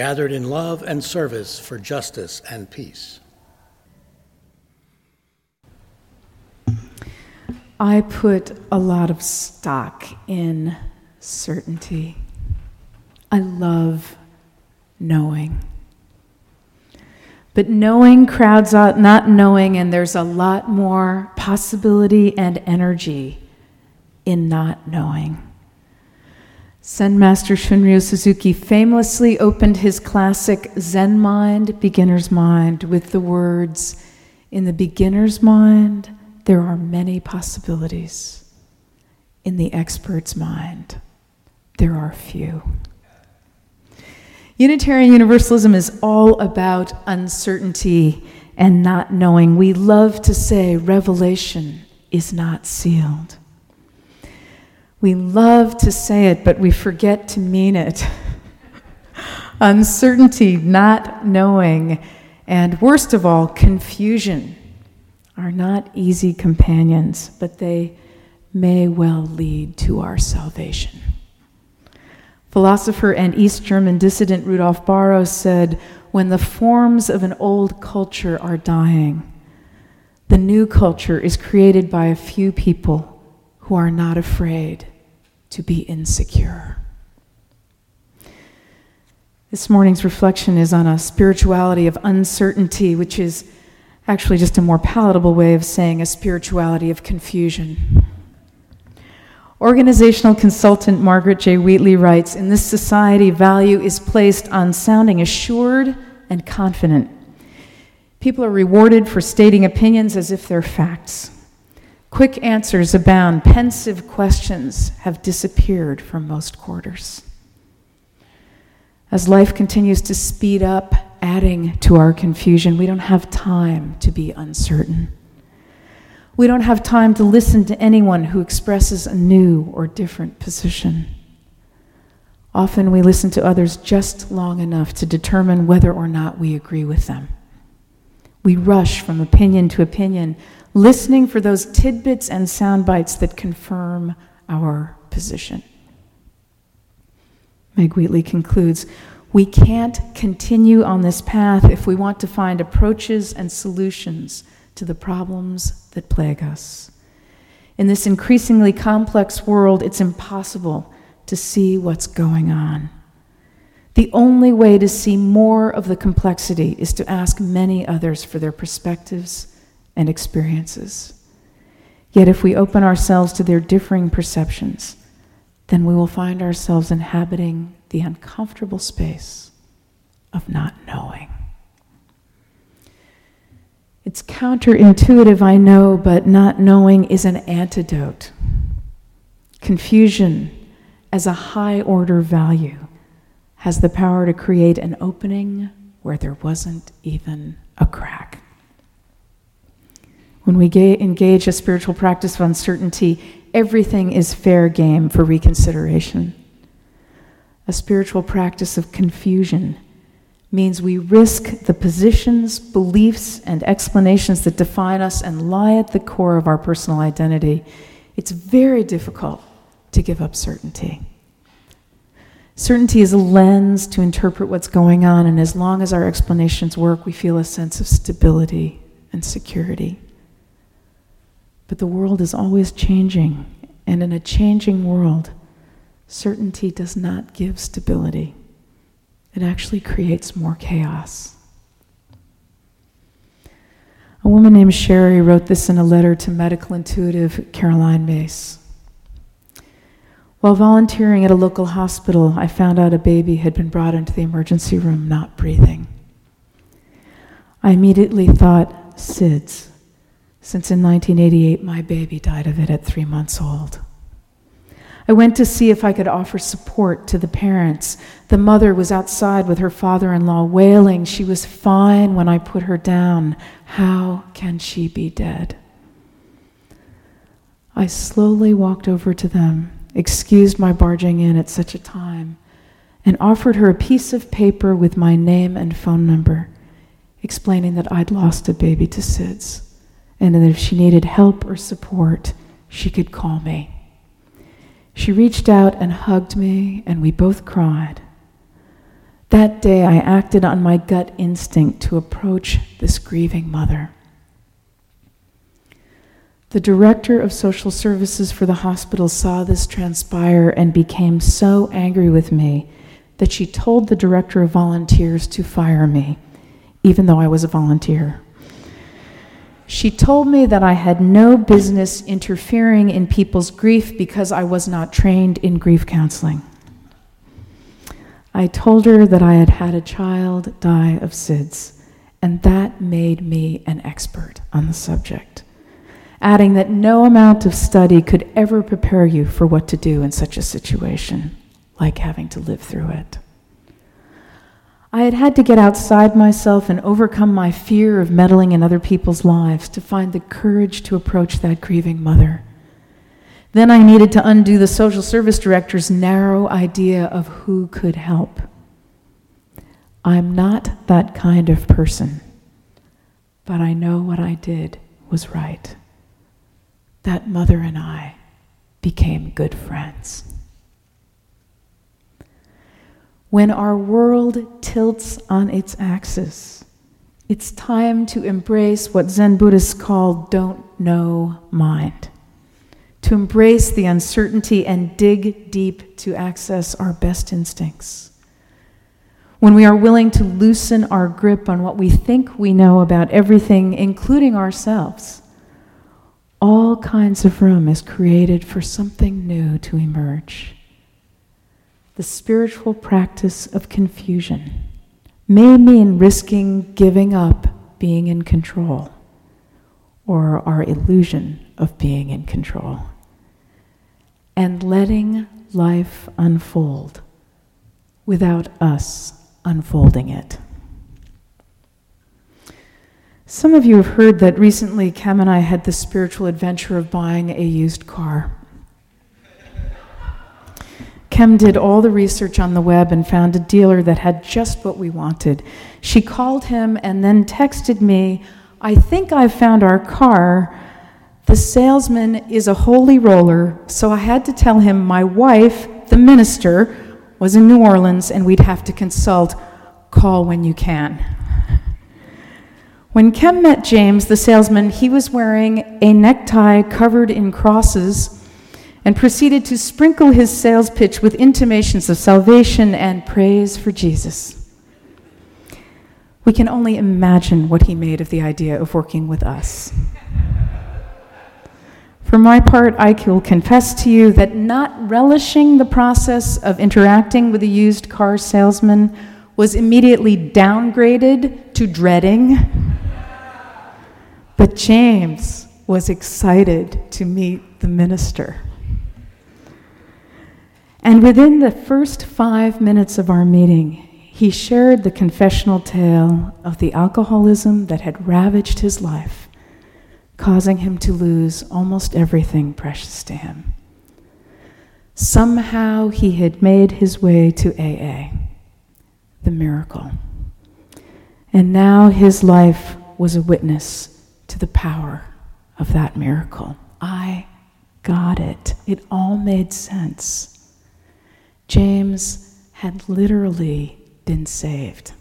gathered in love and service for justice and peace. I put a lot of stock in certainty. I love knowing. But knowing crowds out not knowing, and there's a lot more possibility and energy in not knowing. Zen Master Shunryu Suzuki famously opened his classic Zen Mind, Beginner's Mind, with the words In the beginner's mind, there are many possibilities. In the expert's mind, there are few. Unitarian Universalism is all about uncertainty and not knowing. We love to say revelation is not sealed. We love to say it, but we forget to mean it. Uncertainty, not knowing, and worst of all, confusion are not easy companions, but they may well lead to our salvation. Philosopher and East German dissident Rudolf Bahro said, When the forms of an old culture are dying, the new culture is created by a few people who are not afraid to be insecure. This morning's reflection is on a spirituality of uncertainty, which is actually just a more palatable way of saying a spirituality of confusion. Organizational consultant Margaret J. Wheatley writes In this society, value is placed on sounding assured and confident. People are rewarded for stating opinions as if they're facts. Quick answers abound. Pensive questions have disappeared from most quarters. As life continues to speed up, adding to our confusion, we don't have time to be uncertain. We don't have time to listen to anyone who expresses a new or different position. Often we listen to others just long enough to determine whether or not we agree with them. We rush from opinion to opinion listening for those tidbits and sound bites that confirm our position. Meg Wheatley concludes We can't continue on this path if we want to find approaches and solutions to the problems that plague us. In this increasingly complex world, it's impossible to see what's going on. The only way to see more of the complexity is to ask many others for their perspectives and experiences. Yet, if we open ourselves to their differing perceptions, then we will find ourselves inhabiting the uncomfortable space of not knowing. It's counterintuitive, I know, but not knowing is an antidote. Confusion, as a high order value, has the power to create an opening where there wasn't even a crack. When we ga- engage a spiritual practice of uncertainty, everything is fair game for reconsideration. A spiritual practice of confusion means we risk the positions, beliefs, and explanations that define us and lie at the core of our personal identity. It's very difficult to give up certainty. Certainty is a lens to interpret what's going on, and as long as our explanations work, we feel a sense of stability and security. But the world is always changing, and in a changing world, certainty does not give stability. It actually creates more chaos. A woman named Sherry wrote this in a letter to medical intuitive Caroline Myss. While volunteering at a local hospital, I found out a baby had been brought into the emergency room not breathing. I immediately thought, SIDS since in 1988 my baby died of it at three months old. I went to see if I could offer support to the parents. The mother was outside with her father in law, wailing. She was fine when I put her down. How can she be dead? I slowly walked over to them, excused my barging in at such a time, and offered her a piece of paper with my name and phone number, explaining that I'd lost a baby to SIDS and that if she needed help or support, she could call me. She reached out and hugged me, and we both cried. That day, I acted on my gut instinct to approach this grieving mother. The director of social services for the hospital saw this transpire and became so angry with me that she told the director of volunteers to fire me, even though I was a volunteer. She told me that I had no business interfering in people's grief because I was not trained in grief counseling. I told her that I had had a child die of SIDS, and that made me an expert on the subject, adding that no amount of study could ever prepare you for what to do in such a situation, like having to live through it. I had had to get outside myself and overcome my fear of meddling in other people's lives to find the courage to approach that grieving mother. Then I needed to undo the social service director's narrow idea of who could help. I'm not that kind of person, but I know what I did was right. That mother and I became good friends. When our world tilts on its axis, it's time to embrace what Zen Buddhists call don't know mind, to embrace the uncertainty and dig deep to access our best instincts. When we are willing to loosen our grip on what we think we know about everything, including ourselves, all kinds of room is created for something new to emerge the spiritual practice of confusion may mean risking giving up being in control or our illusion of being in control and letting life unfold without us unfolding it. Some of you have heard that recently Cam and I had the spiritual adventure of buying a used car. Kim did all the research on the web and found a dealer that had just what we wanted. She called him and then texted me, I think I've found our car. The salesman is a holy roller, so I had to tell him my wife, the minister, was in New Orleans and we'd have to consult. Call when you can. When Kem met James, the salesman, he was wearing a necktie covered in crosses and proceeded to sprinkle his sales pitch with intimations of salvation and praise for Jesus. We can only imagine what he made of the idea of working with us. For my part, I will confess to you that not relishing the process of interacting with a used car salesman was immediately downgraded to dreading. But James was excited to meet the minister. And within the first five minutes of our meeting, he shared the confessional tale of the alcoholism that had ravaged his life, causing him to lose almost everything precious to him. Somehow he had made his way to AA, the miracle. And now his life was a witness to the power of that miracle. I got it. It all made sense. James had literally been saved.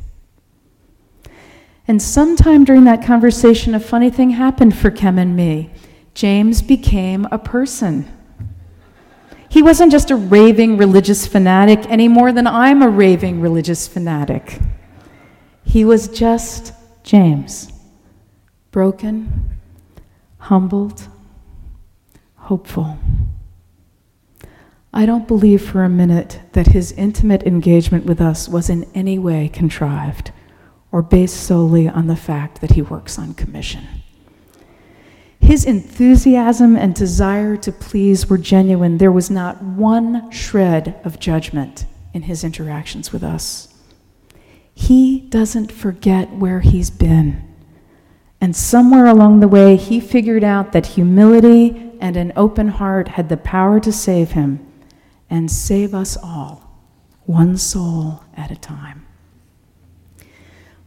And sometime during that conversation, a funny thing happened for Kem and me. James became a person. He wasn't just a raving religious fanatic any more than I'm a raving religious fanatic. He was just James, broken, humbled, hopeful. I don't believe for a minute that his intimate engagement with us was in any way contrived or based solely on the fact that he works on commission. His enthusiasm and desire to please were genuine. There was not one shred of judgment in his interactions with us. He doesn't forget where he's been. And somewhere along the way, he figured out that humility and an open heart had the power to save him and save us all, one soul at a time.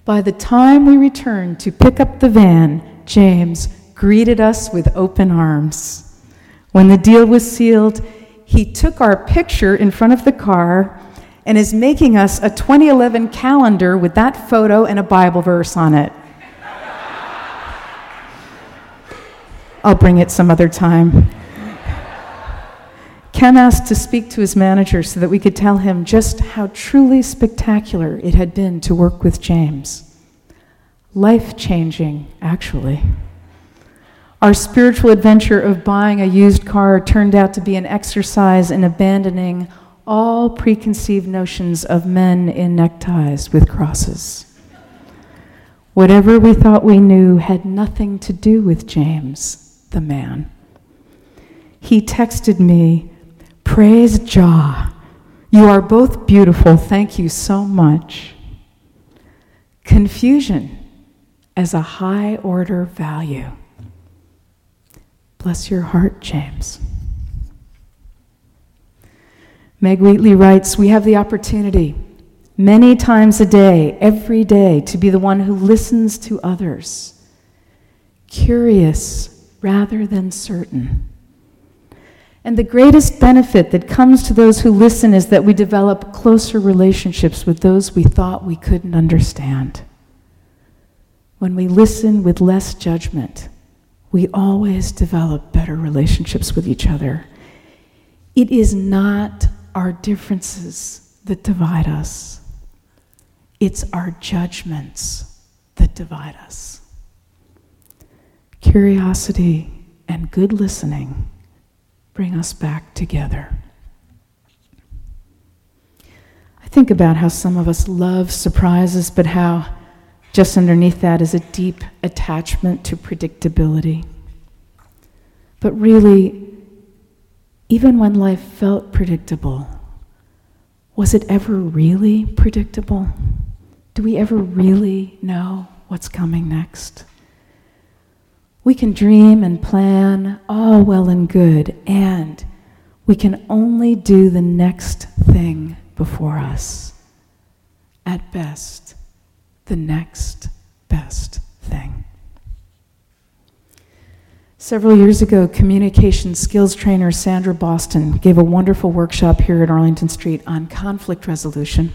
By the time we returned to pick up the van, James greeted us with open arms. When the deal was sealed, he took our picture in front of the car and is making us a 2011 calendar with that photo and a Bible verse on it. I'll bring it some other time. Ken asked to speak to his manager so that we could tell him just how truly spectacular it had been to work with James. Life changing, actually. Our spiritual adventure of buying a used car turned out to be an exercise in abandoning all preconceived notions of men in neckties with crosses. Whatever we thought we knew had nothing to do with James, the man. He texted me, Praise Jah. You are both beautiful. Thank you so much. Confusion as a high order value. Bless your heart, James. Meg Wheatley writes We have the opportunity many times a day, every day, to be the one who listens to others, curious rather than certain. And the greatest benefit that comes to those who listen is that we develop closer relationships with those we thought we couldn't understand. When we listen with less judgment, we always develop better relationships with each other. It is not our differences that divide us, it's our judgments that divide us. Curiosity and good listening bring us back together. I think about how some of us love surprises, but how just underneath that is a deep attachment to predictability. But really, even when life felt predictable, was it ever really predictable? Do we ever really know what's coming next? We can dream and plan, all well and good, and we can only do the next thing before us. At best, the next best thing. Several years ago, communication skills trainer Sandra Boston gave a wonderful workshop here at Arlington Street on conflict resolution.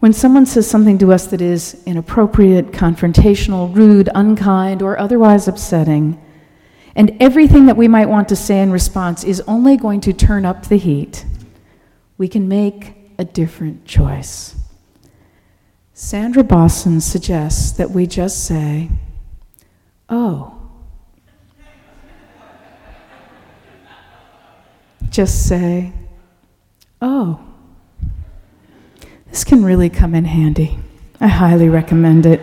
When someone says something to us that is inappropriate, confrontational, rude, unkind, or otherwise upsetting, and everything that we might want to say in response is only going to turn up the heat, we can make a different choice. Sandra Boston suggests that we just say, Oh, just say, oh, this can really come in handy. I highly recommend it.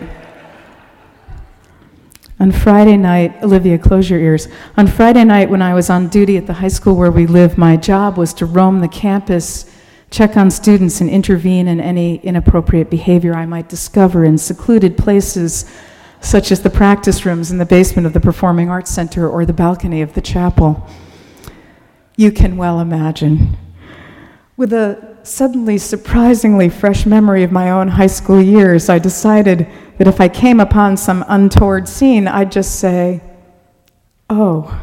On Friday night, Olivia, close your ears. On Friday night, when I was on duty at the high school where we live, my job was to roam the campus, check on students, and intervene in any inappropriate behavior I might discover in secluded places, such as the practice rooms in the basement of the Performing Arts Center or the balcony of the chapel you can well imagine. With a suddenly surprisingly fresh memory of my own high school years, I decided that if I came upon some untoward scene, I'd just say, Oh.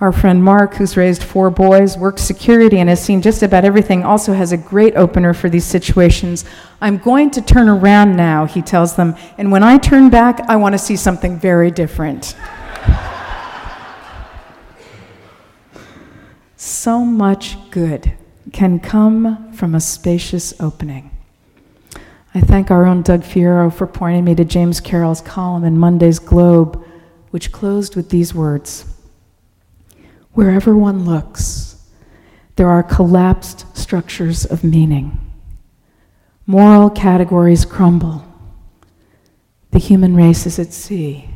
Our friend Mark, who's raised four boys, works security, and has seen just about everything, also has a great opener for these situations. I'm going to turn around now, he tells them, and when I turn back, I want to see something very different. So much good can come from a spacious opening. I thank our own Doug Fierro for pointing me to James Carroll's column in Monday's Globe, which closed with these words Wherever one looks, there are collapsed structures of meaning. Moral categories crumble. The human race is at sea,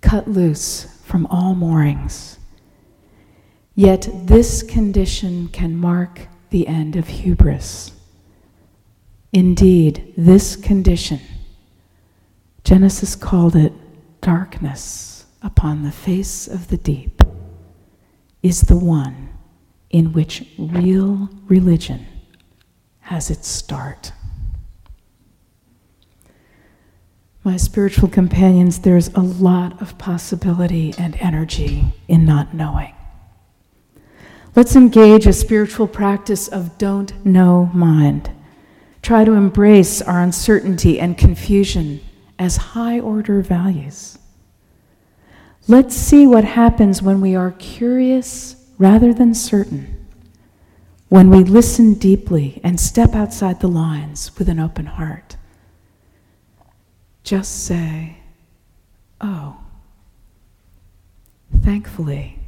cut loose from all moorings. Yet this condition can mark the end of hubris. Indeed, this condition, Genesis called it darkness upon the face of the deep, is the one in which real religion has its start. My spiritual companions, there's a lot of possibility and energy in not knowing. Let's engage a spiritual practice of don't know mind. Try to embrace our uncertainty and confusion as high order values. Let's see what happens when we are curious rather than certain, when we listen deeply and step outside the lines with an open heart. Just say, Oh, thankfully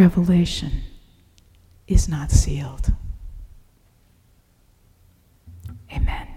revelation is not sealed. Amen.